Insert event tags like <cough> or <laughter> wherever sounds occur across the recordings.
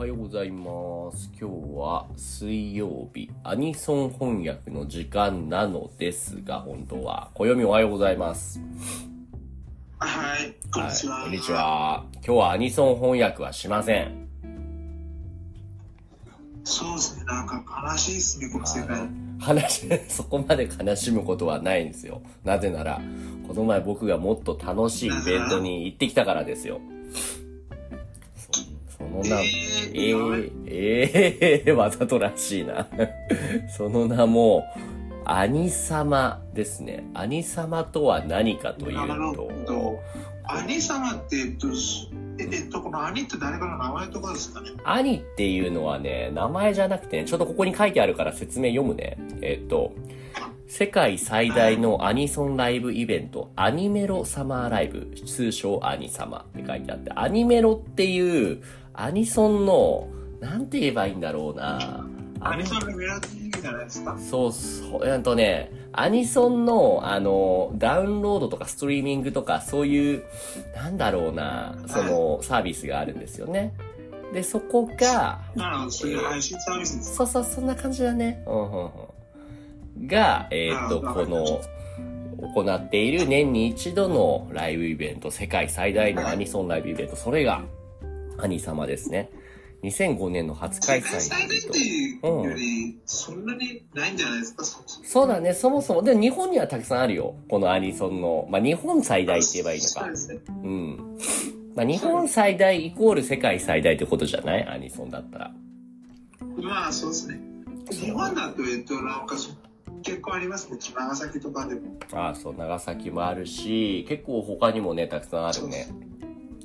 はようございます。今日は水曜日、アニソン翻訳の時間なのですが、本当は。暦おはようございます。はい、こんにちは。こんにち。は。今日はアニソン翻訳はしません。そうですね、なんか悲しいですね、この世界。話、<laughs> そこまで悲しむことはないんですよ。なぜなら、この前僕がもっと楽しいイベントに行ってきたからですよ。その名、ええー、えー、わざとらしいな。その名も、兄様ですね。兄様とは何かというと、と兄様って、えっと、ええっと、この兄って誰かの名前とかですかね。兄っていうのはね、名前じゃなくてね、ちょっとここに書いてあるから説明読むね。えっと、世界最大のアニソンライブイベント、アニメロサマーライブ、通称アニ様って書いてあって、アニメロっていう、アニソンの、なんて言えばいいんだろうな。アニ兄さんのメロディーじゃないですか？そうそう、えっとね、アニソンの、あの、ダウンロードとかストリーミングとか、そういう、なんだろうな、その、サービスがあるんですよね。で、そこが、そういう配信サービスです。そうそう、そんな感じだね。うんうんうん。が、えーっと、あこの、行っている年に一度のライブイベント、世界最大のアニソンライブイベント、それが、アニ様ですね。2005年の初開催世界最大っていうより、そんなにないんじゃないですか、そうだね、そもそも。で、日本にはたくさんあるよ。このアニソンの。まあ、日本最大って言えばいいのかそうで。すね。うん。まあ、日本最大イコール世界最大ってことじゃない？アニソンだったら。まあ、そうですね。日本だと、えっと、なんかそ、結構ありますね。長崎とかでも。ああ、そう、長崎もあるし、結構他にもね、たくさんあるね。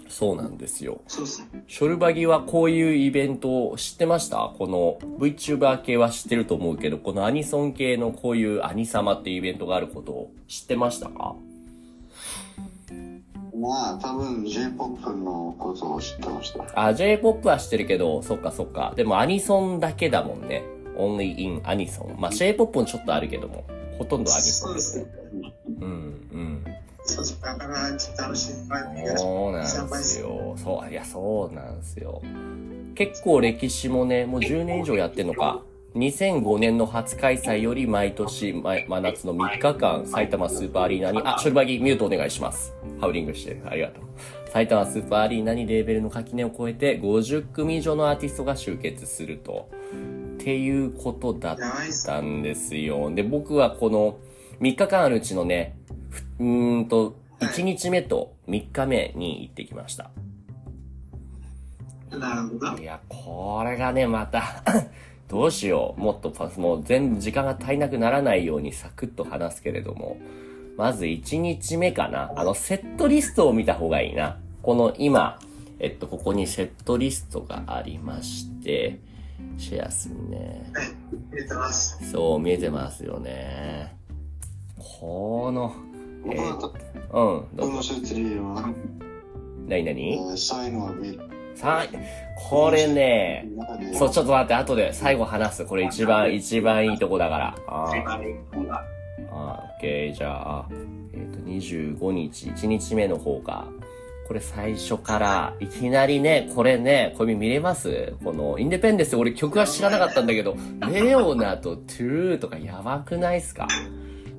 そうなんですよ。そうですね。ショルバギはこういうイベントを知ってました？この VTuber 系は知ってると思うけど、このアニソン系のこういうアニ様っていうイベントがあることを知ってましたか？まあ、多分 J-POP のことを知ってました。あ、J-POP は知ってるけど、そっかそっか。でもアニソンだけだもんね。only in アニソン。まあ J-POP もちょっとあるけども、ほとんどアニソンでねそうすね。。うん、うん。そうです。だから、楽しい。そうなんですよ。そう、いや、そうなんですよ。結構歴史もね、もう10年以上やってんのか。2005年の初開催より毎年、真夏の3日間、埼玉スーパーアリーナに、あ、ショルバギミュートお願いします。ハウリングしてる。ありがとう。埼玉スーパーアリーナにレーベルの垣根を越えて、50組以上のアーティストが集結すると。っていうことだったんですよ。で、僕はこの3日間あるうちのね、うーんと、1日目と3日目に行ってきました。なるほど。いや、これがね、また、<coughs> どうしよう。もっとパス、もう全部時間が足りなくならないようにサクッと話すけれども。まず1日目かな。あの、セットリストを見た方がいいな。この今、えっと、ここにセットリストがありまして、シェアすんね。はい、入れてます。そう、見えてますよね。この、えー、うん、どうぞ。なになにさあ、これね、そう、ちょっと待って、後で最後話す。これ一番、一番いいとこだから。あー。あー、オッケー、じゃあ、えっ、と、25日、1日目の方か。これ最初から、いきなりね、これね、これ見れます？この、インデペンデンス、俺曲は知らなかったんだけど、レオナと TRUE とかやばくないっすか？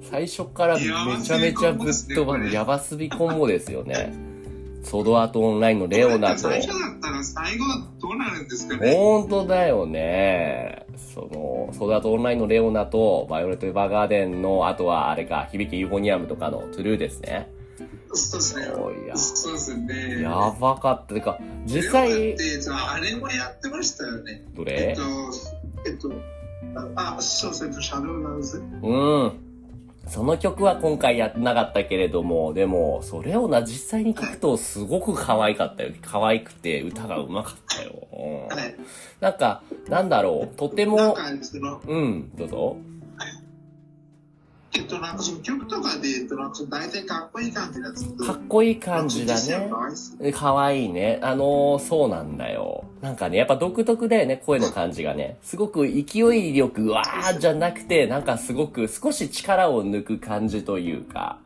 最初からめちゃめちゃぶっ飛ばす、やばすぎコンボですよね。ソードアート・オンラインのレオナと。最初だったら最後どうなるんですかね本当だよね。その、ソードアートオンラインのレオナと、バイオレット・エヴァーガーデンの、あとはあれか、響きユーフォニアムとかの TRUE ですね。そうですね。やそうですね。やばかった。てか、実際、てあれもやってましたよね。どれ？えっと、えっと、あ、そうですね、シャドウダンス？うん。その曲は今回やってなかったけれども、でも、それをな、実際に聞くとすごく可愛かったよ。可愛くて歌が上手かったよ。うんはい。なんか、なんだろう、とても、うん、どうぞ。えっと、なんかその曲とかで、えっと、なんか大体かっこいい感じなんですけど。かっこいい感じだね。かわいいね。あのーそうなんだよ。なんかね、やっぱ独特だよね、声の感じがね。すごく勢い力、わーじゃなくて、なんかすごく少し力を抜く感じというか、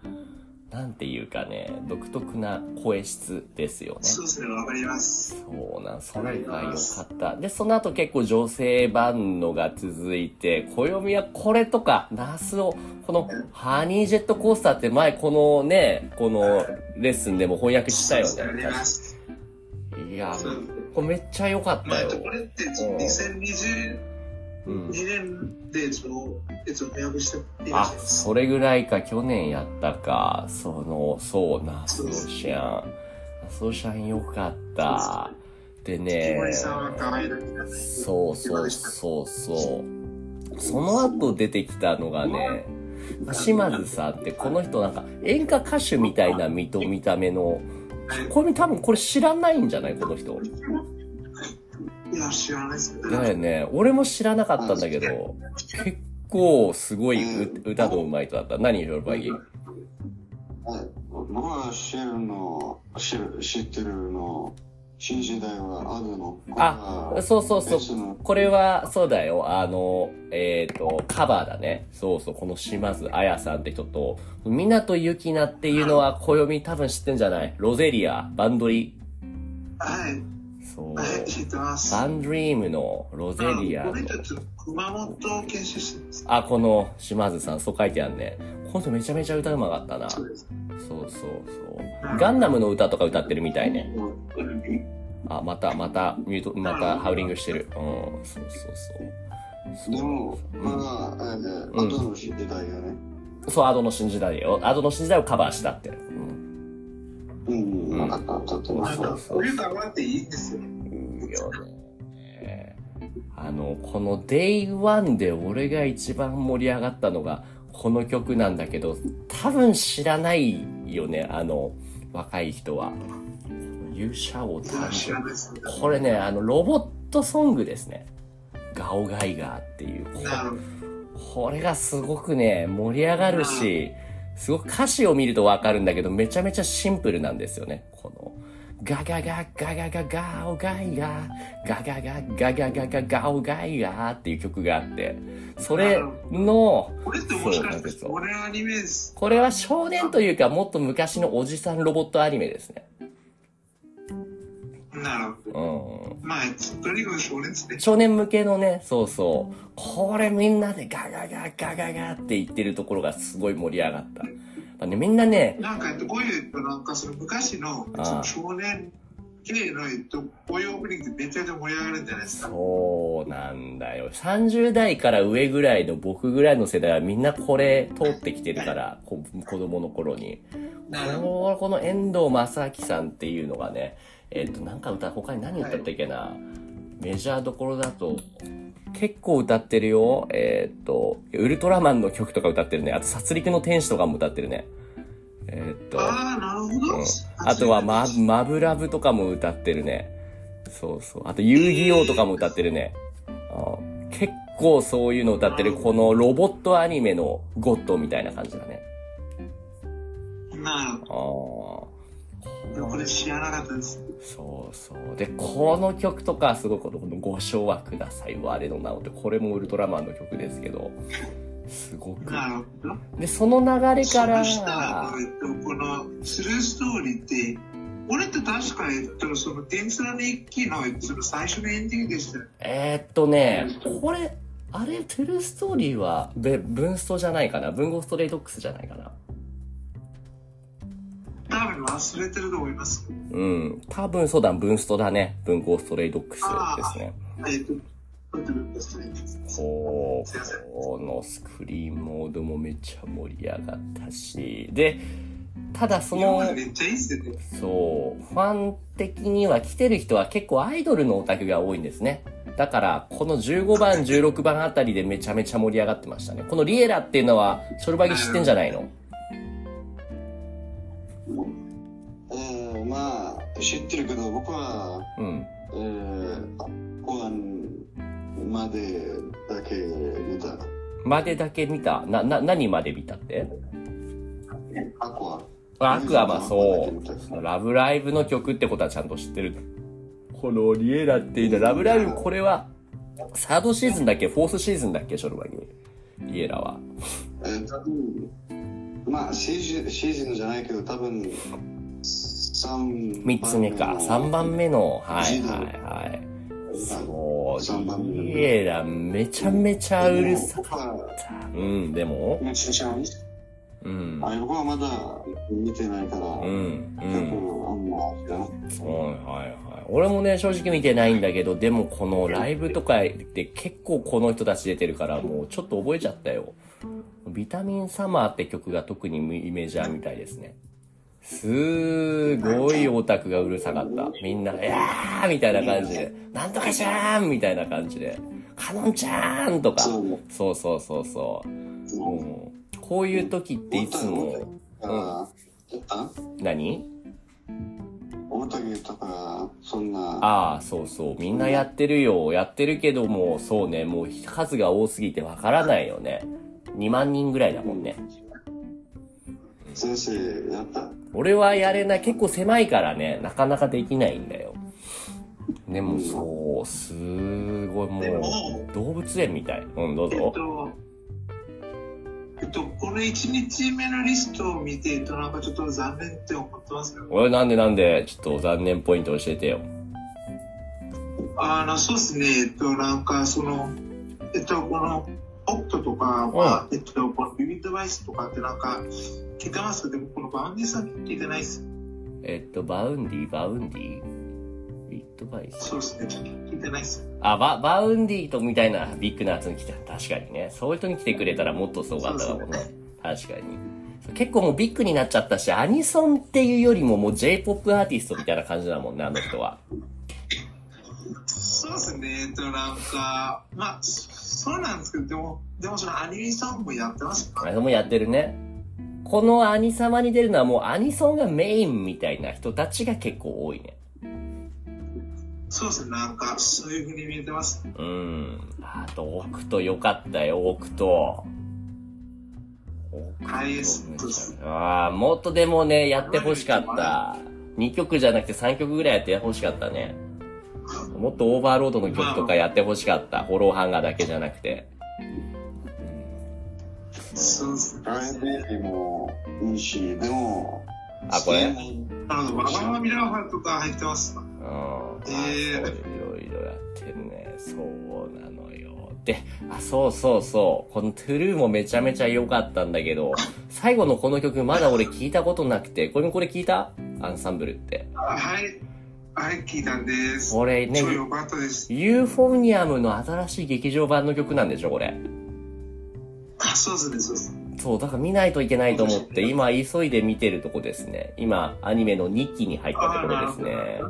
なんていうかね、独特な声質ですよね。そうですね、わかります。そうなん、それが良かった。で、その後結構女性版のが続いて、暦はこれとか、ナスを、このハニージェットコースターって前このね、このレッスンでも翻訳したよね。いや、これめっちゃ良かったよ。これって2020、2年でそのやを予約してし。それぐらいか、去年やったか。その、そうな、そうシャン。そうシャンよかった。でね、そうそうそうそう。その後出てきたのがね、島津さんってこの人なんか演歌歌手みたいな見た目の、これ多分これ知らないんじゃない？この人。いや、知らないですけど。だよね。俺も知らなかったんだけど、結構すごいう歌の上手い人だった。何よりばいいはい僕が知るの、知る知ってるの、新時代はアドの。あ、そうそうそう。これは、そうだよ。あの、えっ、と、カバーだね。そうそう、この島津彩さんって人と、港ゆきなっていうのは、暦多分知ってんじゃない？ロゼリア、バンドリ。はい。そう。はい、知ってます。バンドリームのロゼリアの。あ、この島津さん、そう書いてあるね。この人めちゃめちゃ歌うまかったな。そうそうです。そうそう。ガンダムの歌とか歌ってるみたいね。あ、また、また、ミュート、またハウリングしてる。うん、そうそうそう。でも、うんまだ、えー、アドの時代よね。そう、アドの新時代よ。アドの新時代をカバーしたって。うん。うん、うん、分かった、ちょっとなんか、そうこういうのがあっていいんですよ。いいよね。あの、この Day1 で俺が一番盛り上がったのが、この曲なんだけど、多分知らないよね、あの、若い人は。勇者を知らない。これね、あの、ロボットソングですね。ガオガイガーっていう。これがすごくね、盛り上がるし、すごく歌詞を見るとわかるんだけど、めちゃめちゃシンプルなんですよね。この、ガガガガガガガオガイガー、ガガガガガガガガオガイガーっていう曲があって、それの、これってもしかして、そうなんですよこれアニメです。これは少年というかもっと昔のおじさんロボットアニメですね。なるほど。うん。まあ、とにかく少年ですね。少年向けのね、そうそう。これみんなでガガガガガガって言ってるところがすごい盛り上がった。やっぱね、みんなね、なんか、えっと、こういう、えっと、なんかその昔の、少年系の、えっと、こういうオープニングってめちゃめちゃ盛り上がるんじゃないですか。そうなんだよ。30代から上ぐらいの僕ぐらいの世代はみんなこれ通ってきてるから、こ <laughs> 子供の頃に。なるほこのこの遠藤正明さんっていうのがね、えっ、と、なんか歌、他に何歌ったっけな、メジャーどころだと、結構歌ってるよ。えっ、と、ウルトラマンの曲とか歌ってるね。あと、殺戮の天使とかも歌ってるね。えっ、と、ど。ああ、なるほど。うんあとはマ、マブラブとかも歌ってるね。そうそう。あと、遊戯王とかも歌ってるね。あ結構そういうの歌ってる、このロボットアニメのゴッドみたいな感じだね。なるほあど。これ知らなかったです。そうそう。で、この曲とかすごいこの、ご唱和ください、我の名をって、これもウルトラマンの曲ですけど、すごく。なるほど。で、その流れからそ、したら、えっと、このスルーストーリーって、俺って確か、えっと、その天才の日記の、えっと、その最初のエンディングでしたよ。えー、っとね、これ、あれ、トゥルーストーリーは、べ、文ストじゃないかな文豪ストレイドックスじゃないかな多分忘れてると思います。うん。多分そうだ、文ストだね。文豪ストレイドックスですね。えっ。このスクリーンモードもめっちゃ盛り上がったし、で、ただその。そう、ファン的には来てる人は結構アイドルのオタクが多いんですね。だから、この15番、16番あたりでめちゃめちゃ盛り上がってましたね。このリエラっていうのは、ショルバギ知ってんじゃないの？知ってるけど、僕は、うん。えー、後半までだけ見た。までだけ見た？な、な、何まで見たって？アクア。あアクアはそ見たですねう。ラブライブの曲ってことはちゃんと知ってる。このリエラっていうのは、ラブライブ、これは、サードシーズンだっけ？フォースシーズンだっけ？ショルバギリエラは。えー、多分、うまあシーズンシーズンじゃないけど多分3 3つ目か。3番目の、はいはいはい。そう、三番目イエラめちゃめちゃうるさかかった。うん、でも、めちゃくちゃうん。あ僕はまだ見てないから、うん、うん。はいはいはい。俺もね、正直見てないんだけど、でもこのライブとかで結構この人たち出てるから、もうちょっと覚えちゃったよ。ビタミンサマーって曲が特にイメージあるみたいですね。すーごいオタクがうるさかった。みんな、いやーみたいな感じで、なんとかしゃーんみたいな感じで、カノンちゃーんとか、そうねそうそうそうそう。うんこういう時っていつも、あやった何大竹とかそんなああ、そうそう。みんなやってるよ。やってるけども、そうね。もう数が多すぎてわからないよね。2万人ぐらいだもんね。先生やった俺はやれない。結構狭いからね。なかなかできないんだよ。でもそう、すごいもう、動物園みたい。うん、どうぞ。えっと、えっと、この1日目のリストを見て、えっと、なんかちょっと残念って思ってますけど、俺なんでなんで、ちょっと残念ポイント教えてよ。あの、そうですね、えっと、なんかその、えっと、この、とかは、えっと、このビビットバイスとかってなんか、聞いてます？けど、この Vaundy さん聞いてないっす。えっと、 Vaundy Vaundy？ビットバイス？そうですね、聞いてないっす。あ、バ、 Vaundy とみたいなビッグなやつに来て確かにね。そういう人に来てくれたらもっとすごかったかもね。確かに。結構もうビッグになっちゃったし、アニソンっていうよりももう J-POP アーティストみたいな感じだもんね、あの人は。そうですね、えっと、なんか、まあ、そうなんですけど、でも、でもそのアニメソンもやってますかあれもやってるね。このアニ様に出るのはもうアニソンがメインみたいな人たちが結構多いね。そうですね、なんか、そういうふうに見えてます。うん。あと、オクトよかったよ、オクト。はい、そうです。ああ、もっとでもね、やってほしかった。2曲じゃなくて3曲ぐらいやってほしかったね。もっとオーバーロードの曲とかやってほしかった。フォローハンガーだけじゃなくて。そうですね。ベイビーもいいしでもあ、これ？うん。なるほど、ババマミラーファーとか入ってますういえーろいろやってるね。そうなのよ。で、あ、そうそうそう。このトゥルーもめちゃめちゃ良かったんだけど、<laughs> 最後のこの曲まだ俺聞いたことなくて、これもこれ聞いた？アンサンブルって。あはい、はい、聞いたんです。これね超、良かったです。ユーフォニアムの新しい劇場版の曲なんでしょ、これ。あ、そうですね、そうです。そう、だから見ないといけないと思って、今急いで見てるとこですね。今、アニメの2期に入ったところですね。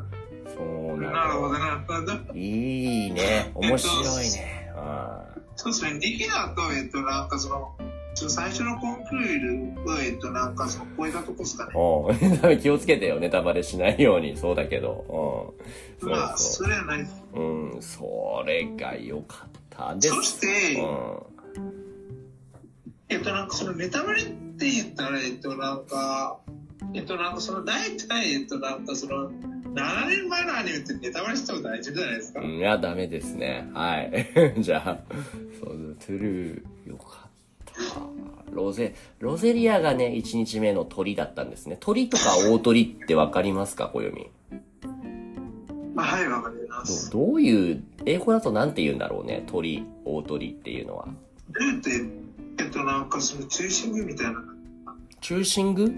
そうな。るほど、なるほど。いいね。面白いね。あそうですね、2期だと、えっと、なんかその最初のコンクールは、えっと、なんかその、超えたとこですかね。<laughs> 気をつけてよ、ネタバレしないように。そうだけど。うまあ、そそれはない。う。うん、それが良かったです。そして、うん。えっと、なんかそのネタバレって言ったら、えっと、なんか、えっと、なんかその大体、えっと、なんかその、7年前のアニメってネタバレしても大丈夫じゃないですか。うんいや、ダメですね。はい。<laughs> じゃあ、そう、トゥルー、よかった。ロゼ、ロゼリアがね、1日目の鳥だったんですね。鳥とか大鳥ってわかりますか、小読み。まあ、はい、わかります。どどういう、英語だとなんて言うんだろうね？鳥、大鳥っていうのは。ルーって、えっと、なんかその中心部みたいな。中心具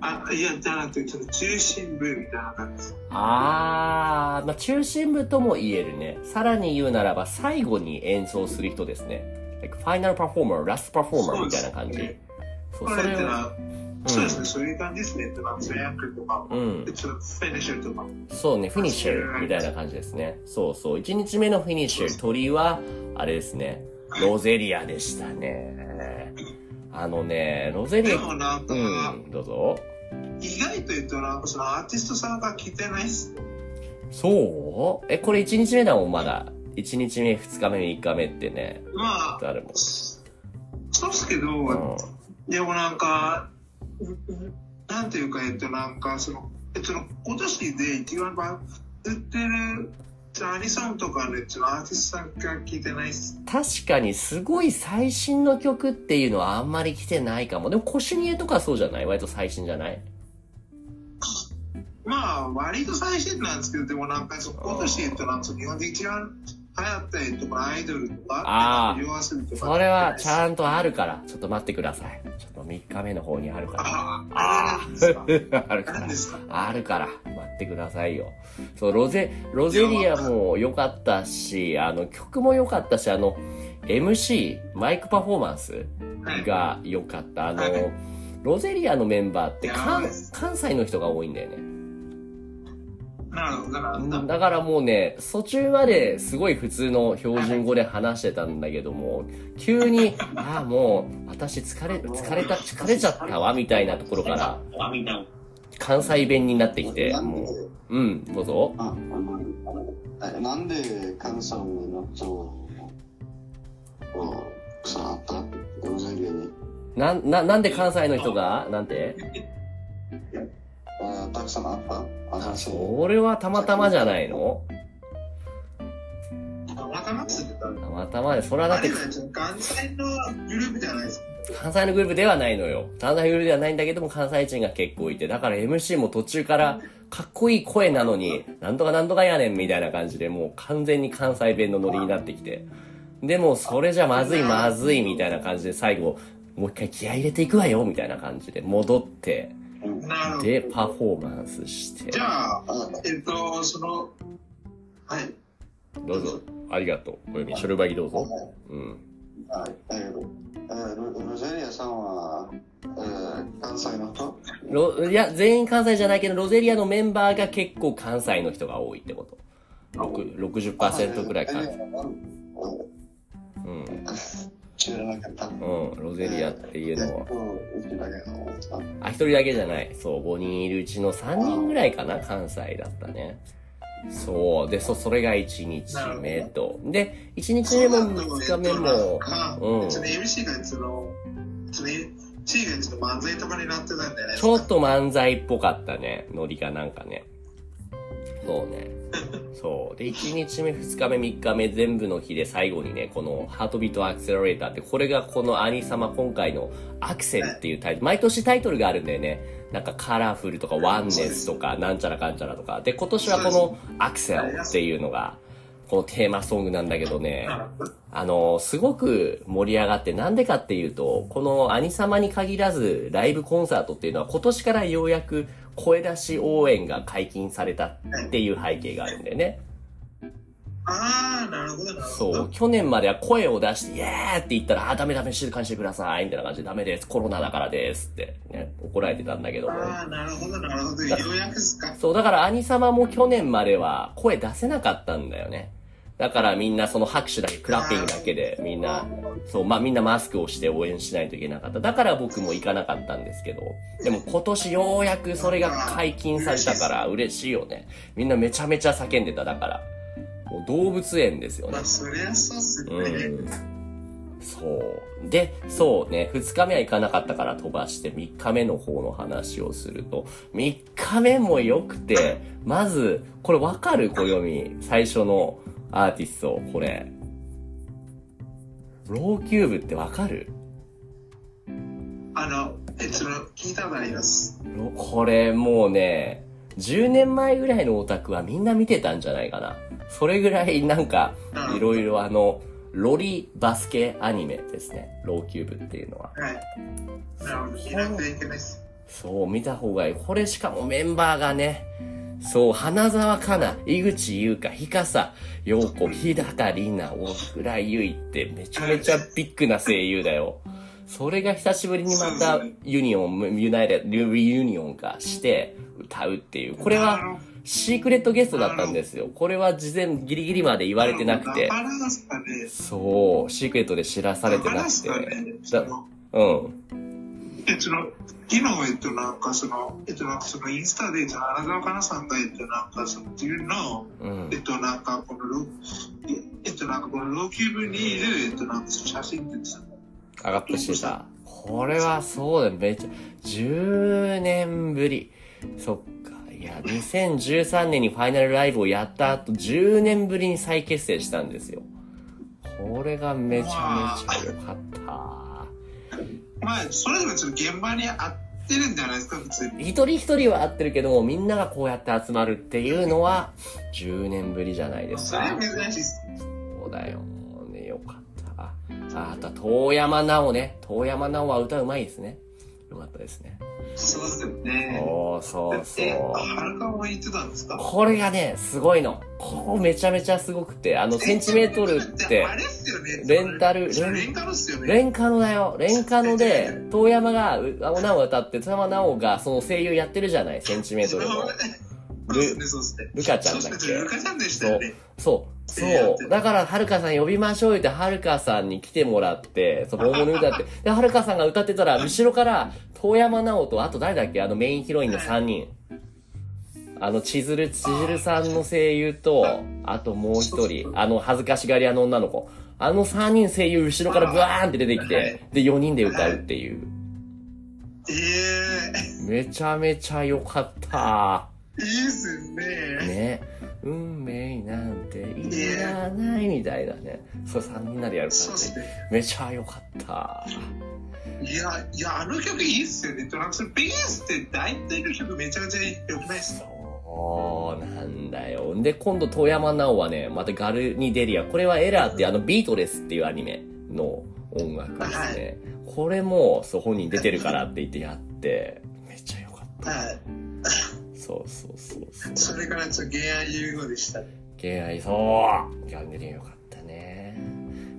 あ、いや、じゃなくて、その中心部みたいな感じです。あー、まあ、中心部とも言えるね。さらに言うならば、最後に演奏する人ですね。Like ファイナルパフォーマー、ラストパフォーマーみたいな感じ。そう、ですね、そういう感じですね。と、かそのヤンクとか、フィニッシャーとか。そうね、フィニッシュみたいな感じですね。そうそう。1日目のフィニッシュ、鳥は、あれですね、ロゼリアでしたね。あのね、ロゼリでア、もなんか、うん、どうぞ。意外と言うと、なんかそのアーティストさんが来てないっす。そう？え、これ1日目だもん、まだ。1日目、2日目、3日目ってね、まあ、誰も。そうっすけど、うん。でもなんか、なんていうか、えっと、なんか、その、えっと、今年で一番バズってるアニソンとかね、ちょっとアーティストさんが聞いてないっす。確かにすごい最新の曲っていうのはあんまり来てないかも。でもコシュニエとかそうじゃない？割と最新じゃない？まあ、割と最新なんですけど、でもなんか、そ今年、えっと、なん日本で一番流行った、えっと、アイドルとか、あー夜遊びとか。それはちんゃんとあるから。ちょっと待ってください。ちょっと3日目の方にあるから。ああ、<laughs> あるからあるから、待ってくださいよ。そう、ロゼ、ロゼリアも良かったし、あの、曲も良かったし、あの、MC、マイクパフォーマンスはい。が良かった。あのはい、ロゼリアのメンバーって関西の人が多いんだよね。なるほど、なるほど。だからもうね、途中まですごい普通の標準語で話してたんだけども、急に、<laughs> ああ、もう、私疲れ、疲れた、疲れちゃったわ、みたいなところから、関西弁になってきて、もで？う、うん、どうぞ。なんで関西の人をさあったロゼリアにな、な、なんで関西の人がなんて？<laughs> あたくさんああそれはたまたまじゃないの？たまたまっすってたたまたまで、それはだって関西のグループじゃないですか。関西のグループではないのよ。関西グループではないんだけども、関西人が結構いて、だから MC も途中からかっこいい声なのに、なんとかなんとかやねんみたいな感じで、もう完全に関西弁のノリになってきて。でも、それじゃまずいまずいみたいな感じで最後、もう一回気合い入れていくわよみたいな感じで戻って。で、パフォーマンスしてじ。ゃあ、あえっと、その、はい。どうぞ。ありがとう。お読み、ショルバギどうぞ。うん。はいロロゼリアさんは、えー関西の人？ロいや、全員関西じゃないけど、ロゼリアのメンバーが結構関西の人が多いってこと。6 60%くらい関西。えーうん。知らなかった。うん、ロゼリアっていうのは。うちだけどあ、一人だけじゃない。そう、5人いるうちの3人ぐらいかな、関西だったね。そう。で、そ、それが1日目と。で、1日目も2日目も、うん。その MC がその、その MC がその漫才とかになってたん。だよね。ちょっと漫才っぽかったね。ノリがなん。かね。そうね。そう。で、1日目、2日目、3日目、全部の日で最後にね、このハートビートアクセラレーターって、これがこの兄様今回のアクセルっていうタイトル、毎年タイトルがあるんだよね。なんかカラフルとかワンネスとか、なんちゃらかんちゃらとか。で、今年はこのアクセルっていうのが、このテーマソングなんだけどね。あの、すごく盛り上がって、なんでかっていうと、この兄様に限らず、ライブコンサートっていうのは今年からようやく声出し応援が解禁されたっていう背景があるんだよね。ああ、なるほど、そうど。。去年までは声を出して、イエーって言ったら、あー、ダメダメ静かにしてください、みたいな感じで、ダメです、コロナだからですって、ね、怒られてたんだけども。ああ、なるほど、なるほど。ようやくですか。そう、だから兄様も去年までは声出せなかったんだよね。だからみんなその拍手だけ、クラッピングだけでみんな、そう、まあみんなマスクをして応援しないといけなかった。だから僕も行かなかったんですけど、でも今年ようやくそれが解禁されたから嬉しいよね。みんなめちゃめちゃ叫んでた、だから。もう動物園ですよねまあ、。そりゃそうっすね。うん。そう。で、そうね、二日目は行かなかったから飛ばして、三日目の方の話をすると、三日目も良くて、まず、これわかる？暦最初のアーティスト、これ。ローキューブってわかる？あの、え、その、聞いたことあります。ロこれもうね、10年前ぐらいのオタクはみんな見てたんじゃないかな。それぐらいなんか、いろいろあの、ロリバスケアニメですね。ローキューブっていうのは。はい。なるほど。そう、見た方がいい。これしかもメンバーがね、そう、花沢香菜、井口優香、日笠、陽子、日高里奈、小倉唯ってめちゃめちゃビッグな声優だよ。それが久しぶりにまたユニオン、ユナイテッド、リユニオン化して歌うっていう。これはシークレットゲストだったんですよ。これは事前ギリギリまで言われてなくて。そう、シークレットで知らされてなくて。うん。えっと、昨日、えっと、なんかその、えっと、なんかそのインスタで、えっと、荒川かなさんが、えっと、なんかその、っていうのえ。っと、なんかこのロ、えっと、なんかこのローキューブにいる、えっと、なんかその写真ってさ、上がってしてた。これはそうだよ、めっちゃ、10年ぶり。そっか。いいや、2013年にファイナルライブをやった後、10年ぶりに再結成したんですよ。これがめちゃめちゃ良かった。まあ、それぞれちょっと現場に合ってるんじゃないですか、普通に。一人一人は合ってるけども、みんながこうやって集まるっていうのは、10年ぶりじゃないですかそれは。珍しいです。そうだよ。ね、よかった。ああとは、遠山奈緒ね。遠山奈緒は歌うまいですね。よかったですね。そうですよね。そうそうそえ、う。はるかも言ってたんですか？これがね、すごいの。ここめちゃめちゃすごくて、あの、センチメートルってあ、れっすよね。レンタルレンタルっすよね。レンカノだよ。レンカノで、遠山が、なお歌って、遠山なおがその声優やってるじゃない、センチメートルの。そうですね、そうですね。ルカちゃんだっけ？ルカちゃんでしたよね。そう。そう。だから、はるかさん呼びましょうって、はるかさんに来てもらって、その大物歌って。<laughs> で、はるかさんが歌ってたら、後ろから、遠山奈緒と、あと誰だっけあのメインヒロインの3人。あの、千鶴、千鶴さんの声優と、あともう一人、あの、恥ずかしがり屋の女の子。あの3人声優後ろからブワーンって出てきて、で、4人で歌うっていう。ええめちゃめちゃ良かった。いいっすね。ね。運命なんていらないみたいなね。そう3人なでやる感じそうっす。ね。めちゃ良かった。いや、いや、あの曲いいっすよね。トランクス、ベースって大体の曲めちゃめちゃ良くないっすか？そうなんだよ。で、今度、遠山奈緒はね、またガルニデリア。これはエラーってあの、ビートレスっていうアニメの音楽ですね。これも、そう、本人出てるからって言ってやって、めっちゃ良かっはい。た。そうそうそうそう。それからちょっと原案融合でした。恋愛、そうギャングリンよかったね。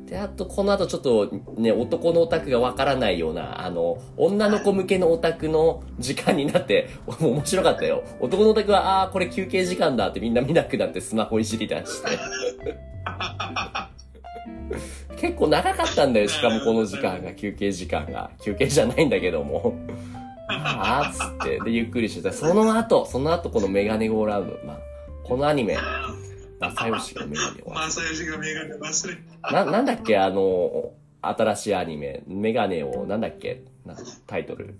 で、あと、この後ちょっとね、男のオタクがわからないような、あの、女の子向けのオタクの時間になって、もう面白かったよ。男のオタクは、ああー、これ休憩時間だってみんな見なくなってスマホいじり出して。結構長かったんだよ、しかもこの時間が、休憩時間が。休憩じゃないんだけども。ああ、つって。で、ゆっくりしてた。その後、その後このメガネゴーラウンド。まあ、このアニメ、正義がメガネを。マサヨシがメガネ忘れな、なんだっけ？あの、新しいアニメ、メガネを、なんだっけ？なタイトル。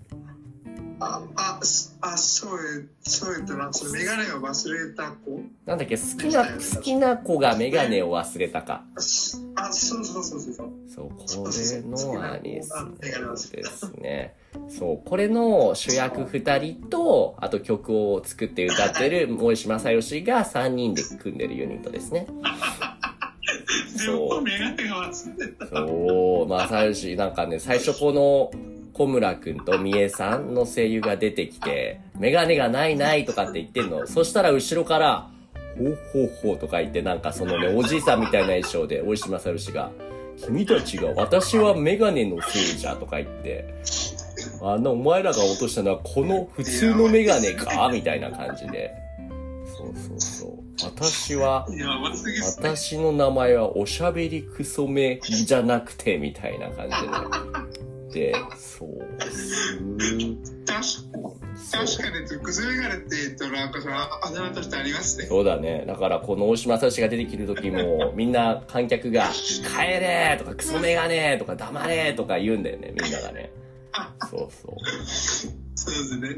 あ、あ、すあ、そうそういうとなんかそのメガネを忘れた子？なんだっけ？好きな、好きな子がメガネを忘れたか。<laughs> そうそうそうそうそう。そう、これのアニメですね。そう、これの主役二人と、あと曲を作って歌ってる大石正義が三人で組んでるユニットですね。でもメガネが忘れた。そう、正義、なんかね、最初この、小村くんと三重さんの声優が出てきて、メガネがないないとかって言ってんの。そしたら後ろから、ほうほうほうとか言って、なんかそのね、おじいさんみたいな衣装で、大石正義が、君たちが、私はメガネのせいじゃ、とか言って、あの、お前らが落としたのはこの普通のメガネか？みたいな感じで。そうそうそう。私は、私の名前はおしゃべりクソメじゃなくて、みたいな感じで。で、そう。す確かに、クズメガネって言うと、なんかその、あだ名としてありますね。そうだね。だから、この大島正が出てきる時も、みんな観客が、帰れとか、クソメガネとか、黙れとか言うんだよね、みんながね。そうそう。そうですね。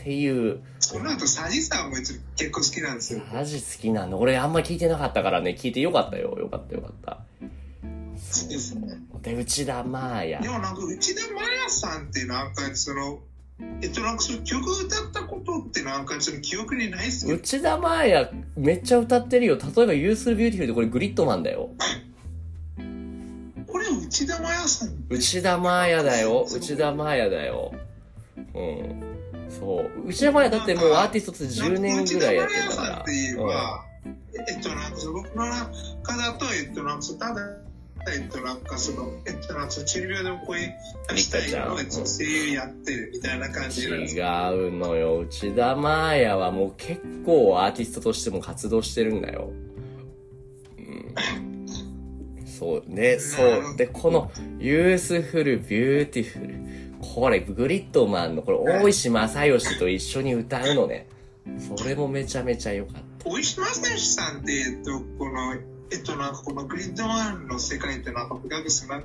っていう、その後、サジさんも結構好きなんですよ。マジ好きなの。俺あんま聞いてなかったからね、聞いてよかったよ。よかったよかった。好きですね。で、内田真礼で。もなんか、内田真礼さんってなんか、その、えっと、なんかその曲歌ったことってなんか、その記憶にないっすよ。内田真礼、めっちゃ歌ってるよ。例えば、 Youthful Beautiful でこれグリッドマンだよ。これ、内田真礼さん。内田真礼だよ。内田真礼だよ。うん。そう。内田真礼だってもうアーティストとして10年ぐらいやってたから。内田真礼さんって言えば、えっと、なんかその僕の中だと、えっと、なんかただ、えっと、なんかその、えっと、なんかその、チリビアでもこういう、したいのを、えっと、声優やってるみたいな感じなんです違うのよ。内田真彩はもう結構アーティストとしても活動してるんだよ。うん。そう。ね、そう。で、この、ユースフル、ビューティフル。これ、グリッドマンの、これ、大石正義と一緒に歌うのね。それもめちゃめちゃ良かった。大石正義さんって、えっと、この、えっと、なんかこのグリッドマンの世界ってなんか深くつな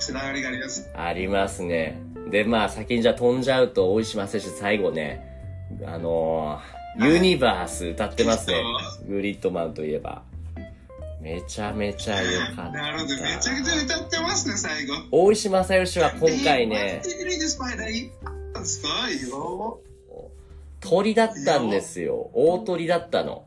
つながりがあります。ありますね。で、まあ、先にじゃあ飛んじゃうと、大石正義最後ね、あのー、ユニバース歌ってますね。グリッドマンといえば。めちゃめちゃ良かった。なるほど。めちゃくちゃ歌ってますね、最後。大石正義は今回ね。鳥だったんですよ。大鳥だったの。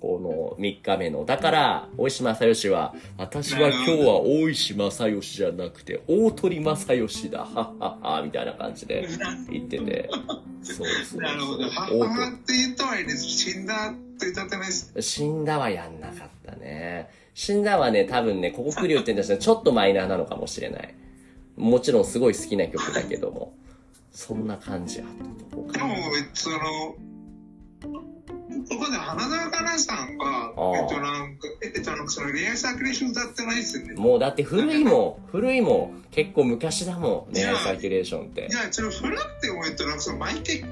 この3日目の。だから、大石正義は、私は今日は大石正義じゃなくて、大鳥正義だ。はっはっは、みたいな感じで言ってて。そうそうなるほど。はっ大はって言ったはいいです。死んだって歌ってないです。鳥死んだはやんなかったね。死んだはね、多分ね、ここ来るよって言うんですね、<laughs> ちょっとマイナーなのかもしれない。もちろんすごい好きな曲だけども。そんな感じあったとこかでも、その、ここで花澤香菜さんがえっとなんか、えっとなんかその恋愛サークレーション歌ってないですよね。もうだって古いもん、古いもん、結構昔だもん、恋愛サーキュレーションってい。や、その古くても、えっとなんかその毎回、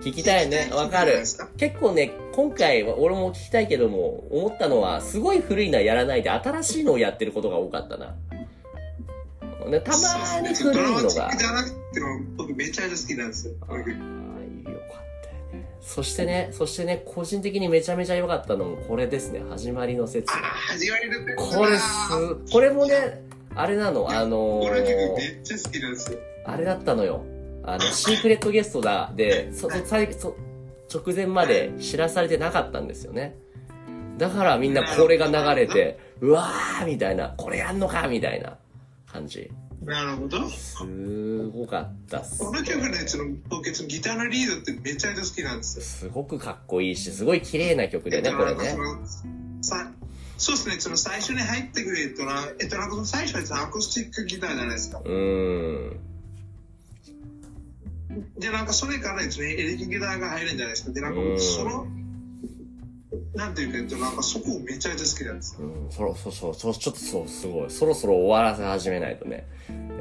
聞きたいね、わかる。結構ね、今回は俺も聞きたいけども、思ったのは、すごい古いのはやらないで、新しいのをやってることが多かったな。ね、たまーに古いのが。ドラマチックじゃなくても、僕めちゃめちゃ好きなんですよ。そしてね、そしてね、個人的にめちゃめちゃ良かったのもこれですね。始まりの説あ。あ、始まりだって。これす、これもね、あれなの、あのーめっちゃ好きなんですよ。あれだったのよ。あの、シークレットゲストだ、で、そ、そ、最そ直前まで知らされてなかったんですよね。だからみんなこれが流れて、うわーみたいな、これやんのかみたいな感じ。なるほど。すごかったっす、この曲の、僕、そのギターのリードってめちゃめちゃ好きなんですよ。すごくかっこいいし、すごい綺麗な曲でね、これねさそうですね、その最初に入ってくれとな、えっと、なんか最初はアコースティックギターじゃないですか。うーん。で、なんかそれからですね、エレキギターが入るんじゃないですか。で、なんかうんその、なんていうか、えっと、なんかそこめちゃめちゃ好きなんですよ。うん、そろそろそろちょっとそうすごいそろそろ終わらせ始めないとね。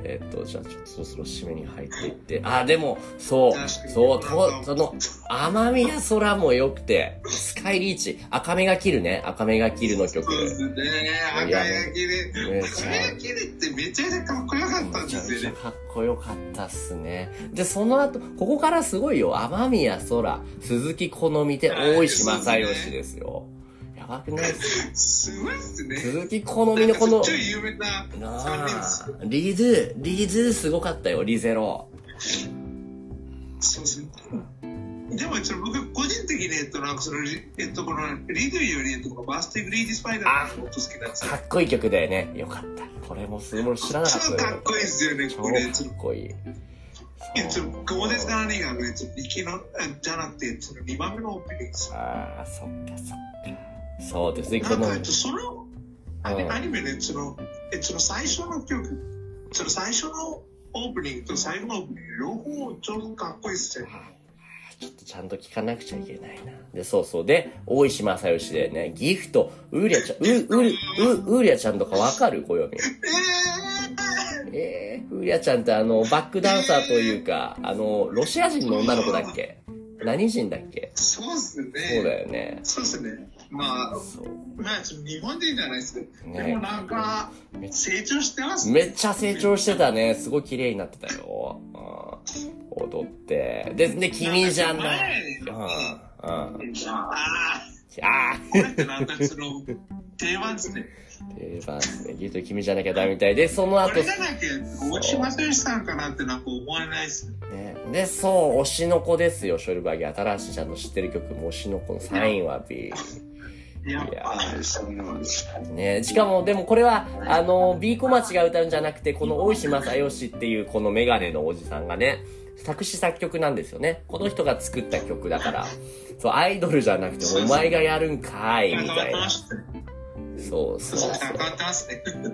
えーっとじゃあちょっとそろそろ締めに入っていって。あでもそうそうとその奄美や空も良くてスカイリーチ赤目が切るね赤目が切るの曲そうですね、赤いや焼きで。めちゃ赤焼きでってめちゃめちゃかっこよかったんですよね。ちゃかっこよかったっすね。で、その後、ここからすごいよ。天宮空、鈴木好みで大石正義ですよ。やばくないっすすごいっすね。鈴木好みのこの、超有名なな3人ですあ。リズ、リズすごかったよ、リゼロ。そうですね。でも、ちょっと僕、個人的に、えっと、なんかその、えっと、この、リドゥより、えっと、バスティグリーディスパイダーがもっと好きなんですよか。っこいい曲だよね。よかった。これもすごい知らなかった超かっこいいですよね、超これ。ちょっかっこいい。と、えっと、como des g a n がね、ちょっと、息の、じゃなくて、その2番目のオープニングですよ。ああ、そっかそっか。そうですね、このなんか、えっ、と、その、アニうんアニメね、その、えっと、その最初の曲、その最初のオープニングと最後のオープニング、両方ちょっとかっこいいっすよ。ちょっとちゃんと聞かなくちゃいけないな。で、そうそう。で、大石正義でね、ギフト、ウーリャちゃん、う、う、う、ウーリャちゃんとかわかる？小読み。ええー、ウーリャちゃんってあの、バックダンサーというか、あの、ロシア人の女の子だっけ？何人だっけ？ー、そうっすね。そうだよね。そうっすね。まあ、そう。まあ、ちょっと日本人じゃないですけど、ねでもなんか、成長してますね。めっちゃ成長してたね。すごい綺麗になってたよ。うん踊って。で、で、君じゃない。うん。うん。あああ、これってなんかその、定番ですね。ー定番ですね。ギフト君じゃなきゃダメみたいで、その後これ、じゃなきゃ、大島正義さんかなってなんか思わないですね。ね、で、そう、推しの子ですよ、ショルバーギー。新しいちゃんの知ってる曲も推しの子のサインは B。いや。ね、しかも、でもこれは、あの、B 小町が歌うんじゃなくて、この大石正義っていうこのメガネのおじさんがね、作詞作曲なんですよね。この人が作った曲だから。そう、アイドルじゃなくて、お前がやるんかい、みたいな。そうそうそう、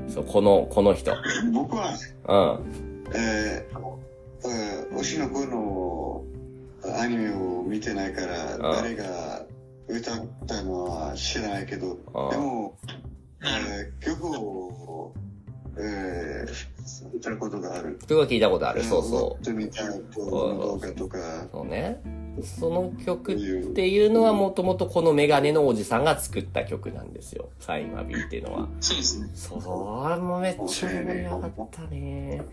そ。う。この、この人。僕は、うん。えーえー推しの子のアニメを見てないから、ん誰が歌ったのは知らないけど、うんでも、えー曲を、えー、歌うことがある。曲は聞いたことある。そうそう。そうね。その曲っていうのはもともとこのメガネのおじさんが作った曲なんですよ。サインマビーっていうのは。そうですね。そう、それもめっちゃ盛り上がったね。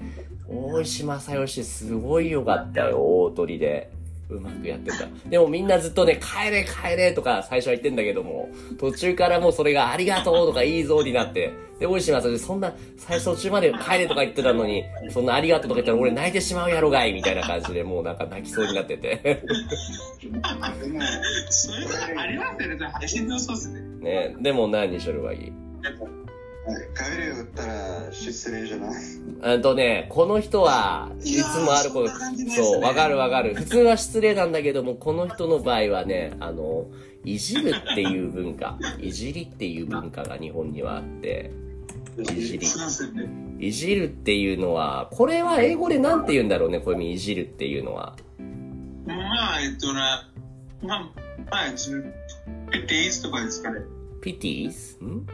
大石正義すごい良かったよ、大鳥で。うまくやってた。でもみんなずっとね、帰れ帰れとか最初は言ってんだけども、途中からもうそれがありがとうとかいいぞになって、で、大石はそそんな、最初途中まで帰れとか言ってたのに、そんなありがとうとか言ったら俺泣いてしまうやろがいみたいな感じでもうなんか泣きそうになってて。でも、それがありますよね、配信のですね。ね、でも何しょるわぎはい帰れを打ったら失礼じゃない？うんとね、この人は、いつもあることそねそう、わかるわかる。普通は失礼なんだけども、この人の場合はね、あの、いじるっていう文化、いじりっていう文化が日本にはあって、いじり。いじるっていうのは、これは英語でなんて言うんだろうね、これいじるっていうのは。まあ、えっとな、まあ、まあ、そのペテイスとかですかね。ピティースん？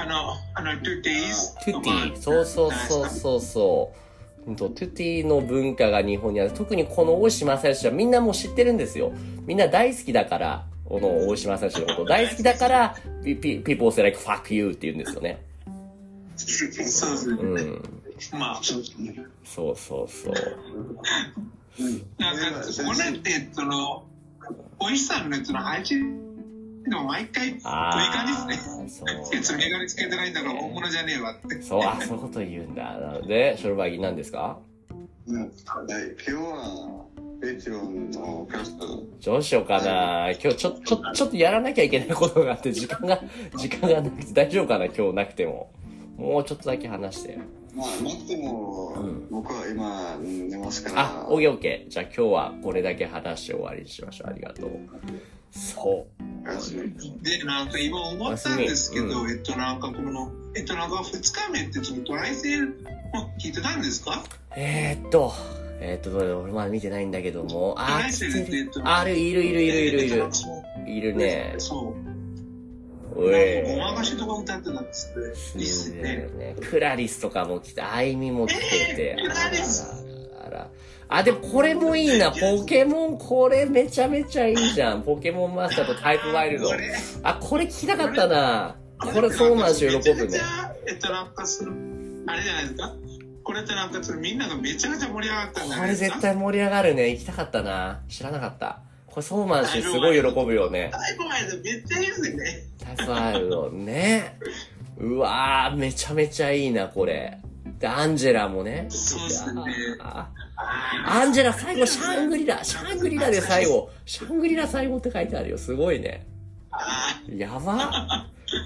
あの、あの、トゥテイストゥティそうそうそうそうそう。トゥティの文化が日本にある。特にこの大島正義はみんなもう知ってるんですよ。みんな大好きだから、この大島正義のこと大好きだから、ピピ people say like fuck you って言うんですよね。そうですうね。ん。まあ、そうそうそう。なんか、これって、その、おいしさんのやつの配信の毎回、いう感じですね。そう。いつメガネつけてないんだから本物じゃねえわって。そう、あ、そういうこと言うんだ。なので、ショルバギ何ですか？今日は、ペテロンのキャスト、どうしようかな今日ちょ、ちょ、ちょっとやらなきゃいけないことがあって、時間が、<laughs> 時間がなくて大丈夫かな？今日なくても。もうちょっとだけ話して。まあ、なくても、うん僕は今、うん寝ますから。あ、オッケーオッケー。じゃあ今日はこれだけ話して終わりにしましょう。ありがとう。そう。で、なんか今思ったんですけど、うえっと、なんかこの、えっと、なんか2日目ってちょっとトライセールも聞いてたんですか？えー、っと、えー、っと、俺まだ見てないんだけども、あー、トライセールってえっと、ある、いるいるいるいるいる。いるね。そう。おい。ごまかしとか歌ってたんですね。いいっすね。ね。クラリスとかも来て、アイミも来てて。えークラリスあでもこれもいいな。ポケモン、これめちゃめちゃいいじゃん。ポケモンマスターとタイプワイルドこ。れあ、これ聞きたかったな。これそうなんですよ、喜ぶねえっと、なんかその、あれじゃないですか？これってなんかそのみんながめちゃめちゃ盛り上がったんじゃこれないですか？絶対盛り上がるね。行きたかったな。知らなかった。これソーマン氏すごい喜ぶよね。最後までめっちゃいいですね。タイプワイルドね。うわー、めちゃめちゃいいな、これ。で、アンジェラもね。そうっすねアンジェラ最後、シャングリラ、シャングリラで最後、シャングリラ最後って書いてあるよ。すごいね。あやば。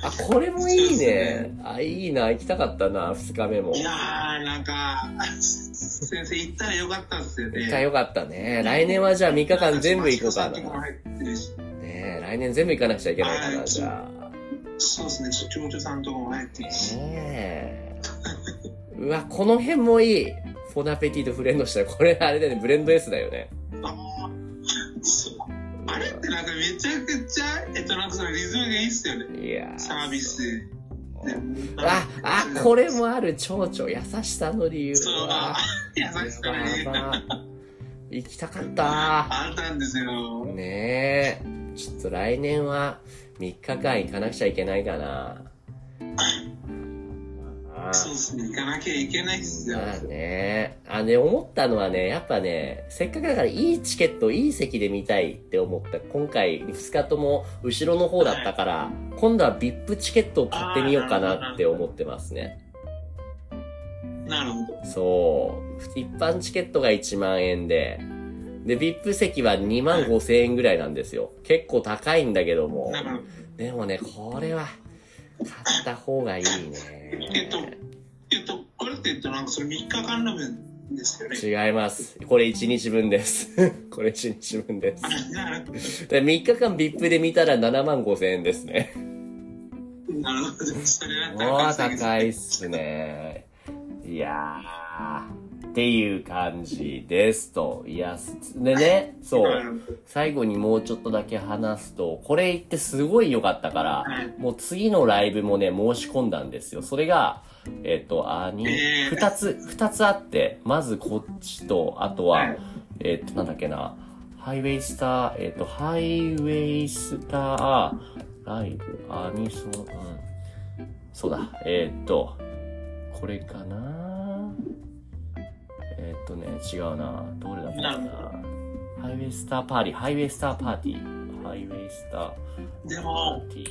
あ、これもいいね。あ、いいな。行きたかったな、二日目もい。やー、なんか、先生行ったらよかったっすよね。行ったらよかったね。来年はじゃあ3日間全部行こうかな。来年全部行かなくちゃいけないかな、はいじゃあ。そうですね、長女さんとかも入ってるし。うわ、この辺もいい。フォナペティとフレンドしたよ。これあれだよね、ブレンド S だよね。あれってなんかめちゃくちゃ、えっと、なんかそのリズムがいいっすよね。いやーサービスで。あ、あ、これもある、蝶々。優しさの理由そう、は。優しさがねやば行きたかった。あったんですよ。ねえ。ちょっと来年は3日間行かなくちゃいけないかな。あそうですね、行かなきゃいけないっすよ。まあね。あ、ね、思ったのはね、やっぱね、せっかくだからいいチケット、いい席で見たいって思った。今回、2日とも後ろの方だったから、今度は VIP チケットを買ってみようかなって思ってますね。なるほど。そう。一般チケットが1万円で、で、VIP 席は2万5千円ぐらいなんですよ。結構高いんだけども。なるほど。でもね、これは、買った方がいいね。えっと、えっと、これって言うとなんかそれ3日間の分ですよね。違います。これ1日分です。<laughs> これ1日分です。で3日間 VIP で見たら7万5千円ですね。ど。なるほど。それは高すぎる高いっすね。いやー、っていう感じですと。いや、すでね、そう。最後にもうちょっとだけ話すと、これ言ってすごい良かったからはい、もう次のライブもね、申し込んだんですよ。それが、えっ、と、あに、えー二つ、二つあって、まずこっちと、あとは、はいえっ、と、なんだっけな、ハイウェイスター、えっ、と、ハイウェイスター、ライブ、アニソン、うん。そうだ、えっ、と、これかなとね、違うな。どれだったかな。ハイウェイスターパーティー、ハイウェイスターパーティー、ハイウェイスターパでも、ーティー。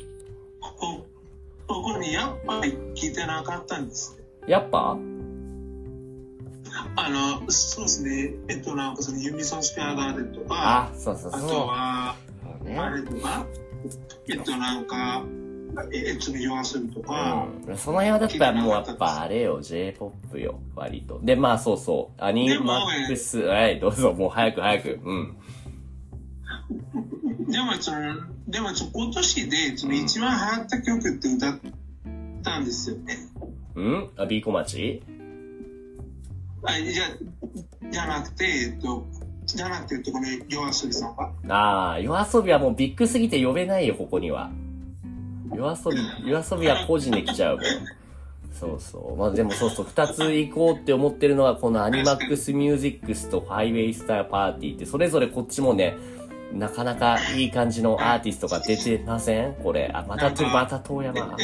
ここ、ここにやっぱり聞いてなかったんです。やっぱ？あの、そうですね。えっと、なんかそのユニソンスペアガーデンとか、あ、そうそうそう。あとは、あれとか、えっと、なんか、ええっと、か、うん、その辺はだったらもうやっぱあれよ、J-POP よ、割と。で、まあそうそう、アニマックス、はい、どうぞ、もう早く早く。うん。でもその、でも今年でその一番流行った曲って歌ったんですよね。うん？あ、ビーコ町あ、じゃ、じゃなくて、えっと、じゃなくて、と、この夜遊びさんが。ああ、夜遊びはもうビッグすぎて呼べないよ、ここには。夜遊び、夜遊びは個人で来ちゃうもん。そうそう。まあでもそうそう、二つ行こうって思ってるのは、このアニマックスミュージックスとハイウェイスターパーティーって、それぞれこっちもね、なかなかいい感じのアーティストが出てません？これ。あ、また、また遠山。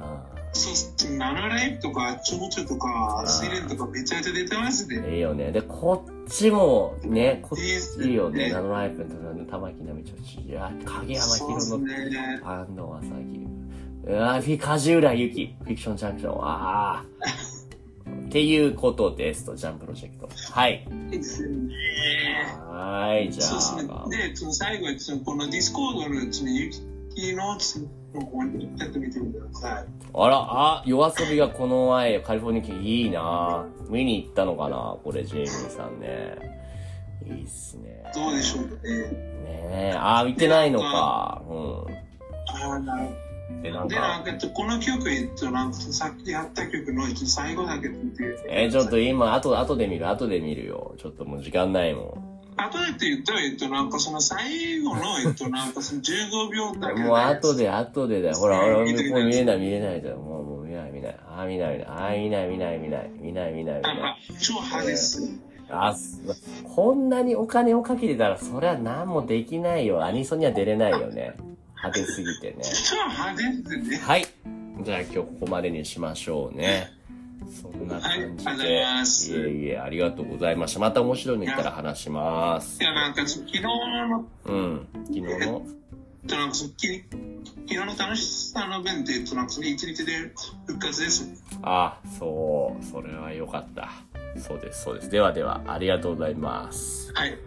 あ <laughs> そうっす、ナノライブとか、チョモチョとか、スイレンとかめちゃめちゃ出てますね。いいよね。で、こっちも、ね、こっちいいよね。ねナノライフとか、玉木奈美ちょち、いや、影山博のね。安藤正樹。うわフィ、梶浦由紀。フィクションジャンクション。ああ。っていうことですと、ジャンプロジェクト。はい。ですね。はーい、じゃそうですねあ。。で、その最後に、そのこのディスコードの、その、ゆきの、その、こにやってみてください。あら、あ、夜遊びがこの前、カリフォルニア来いいな見に行ったのかな？これ、ジェイミーさんね。いいっすね。どうでしょうか？ね。ねえ、あー、見てないのか。うあーなるん。で、なんで、なんか、か、この曲、えっと、なんか、さっきやった曲の最後だけ見て。えーちょっと今、後、後で見る、後で見るよ。ちょっともう時間ないも後でって言ったら、えっと、なんかその最後の、えっと、なんかその15秒だけん。もう後で、後でだよ。ほら、ほら、もう見れない、見れないじゃん。もう、もう見ない、見ない。あー、見ない、見ない。あー、見ない、見ない、見ない。見ない、見ない、見あない。超派です。あ、すこんなにお金をかけてたら、そりゃ何もできないよ。アニソンには出れないよね。派手すぎてね。超派手ですね。はい。じゃあ今日ここまでにしましょうね。そんな感じはいありがとうござで。いますいえいえ、ありがとうございました。また面白いの言ったら話しますい。や、なんか、昨日の、うん。昨日の？と、なんかそ昨日の楽しさの分で、と、なんかそれ一日で復活です。あ、そう。それは良かった。そうです、そうです。ではでは、ありがとうございます。はい。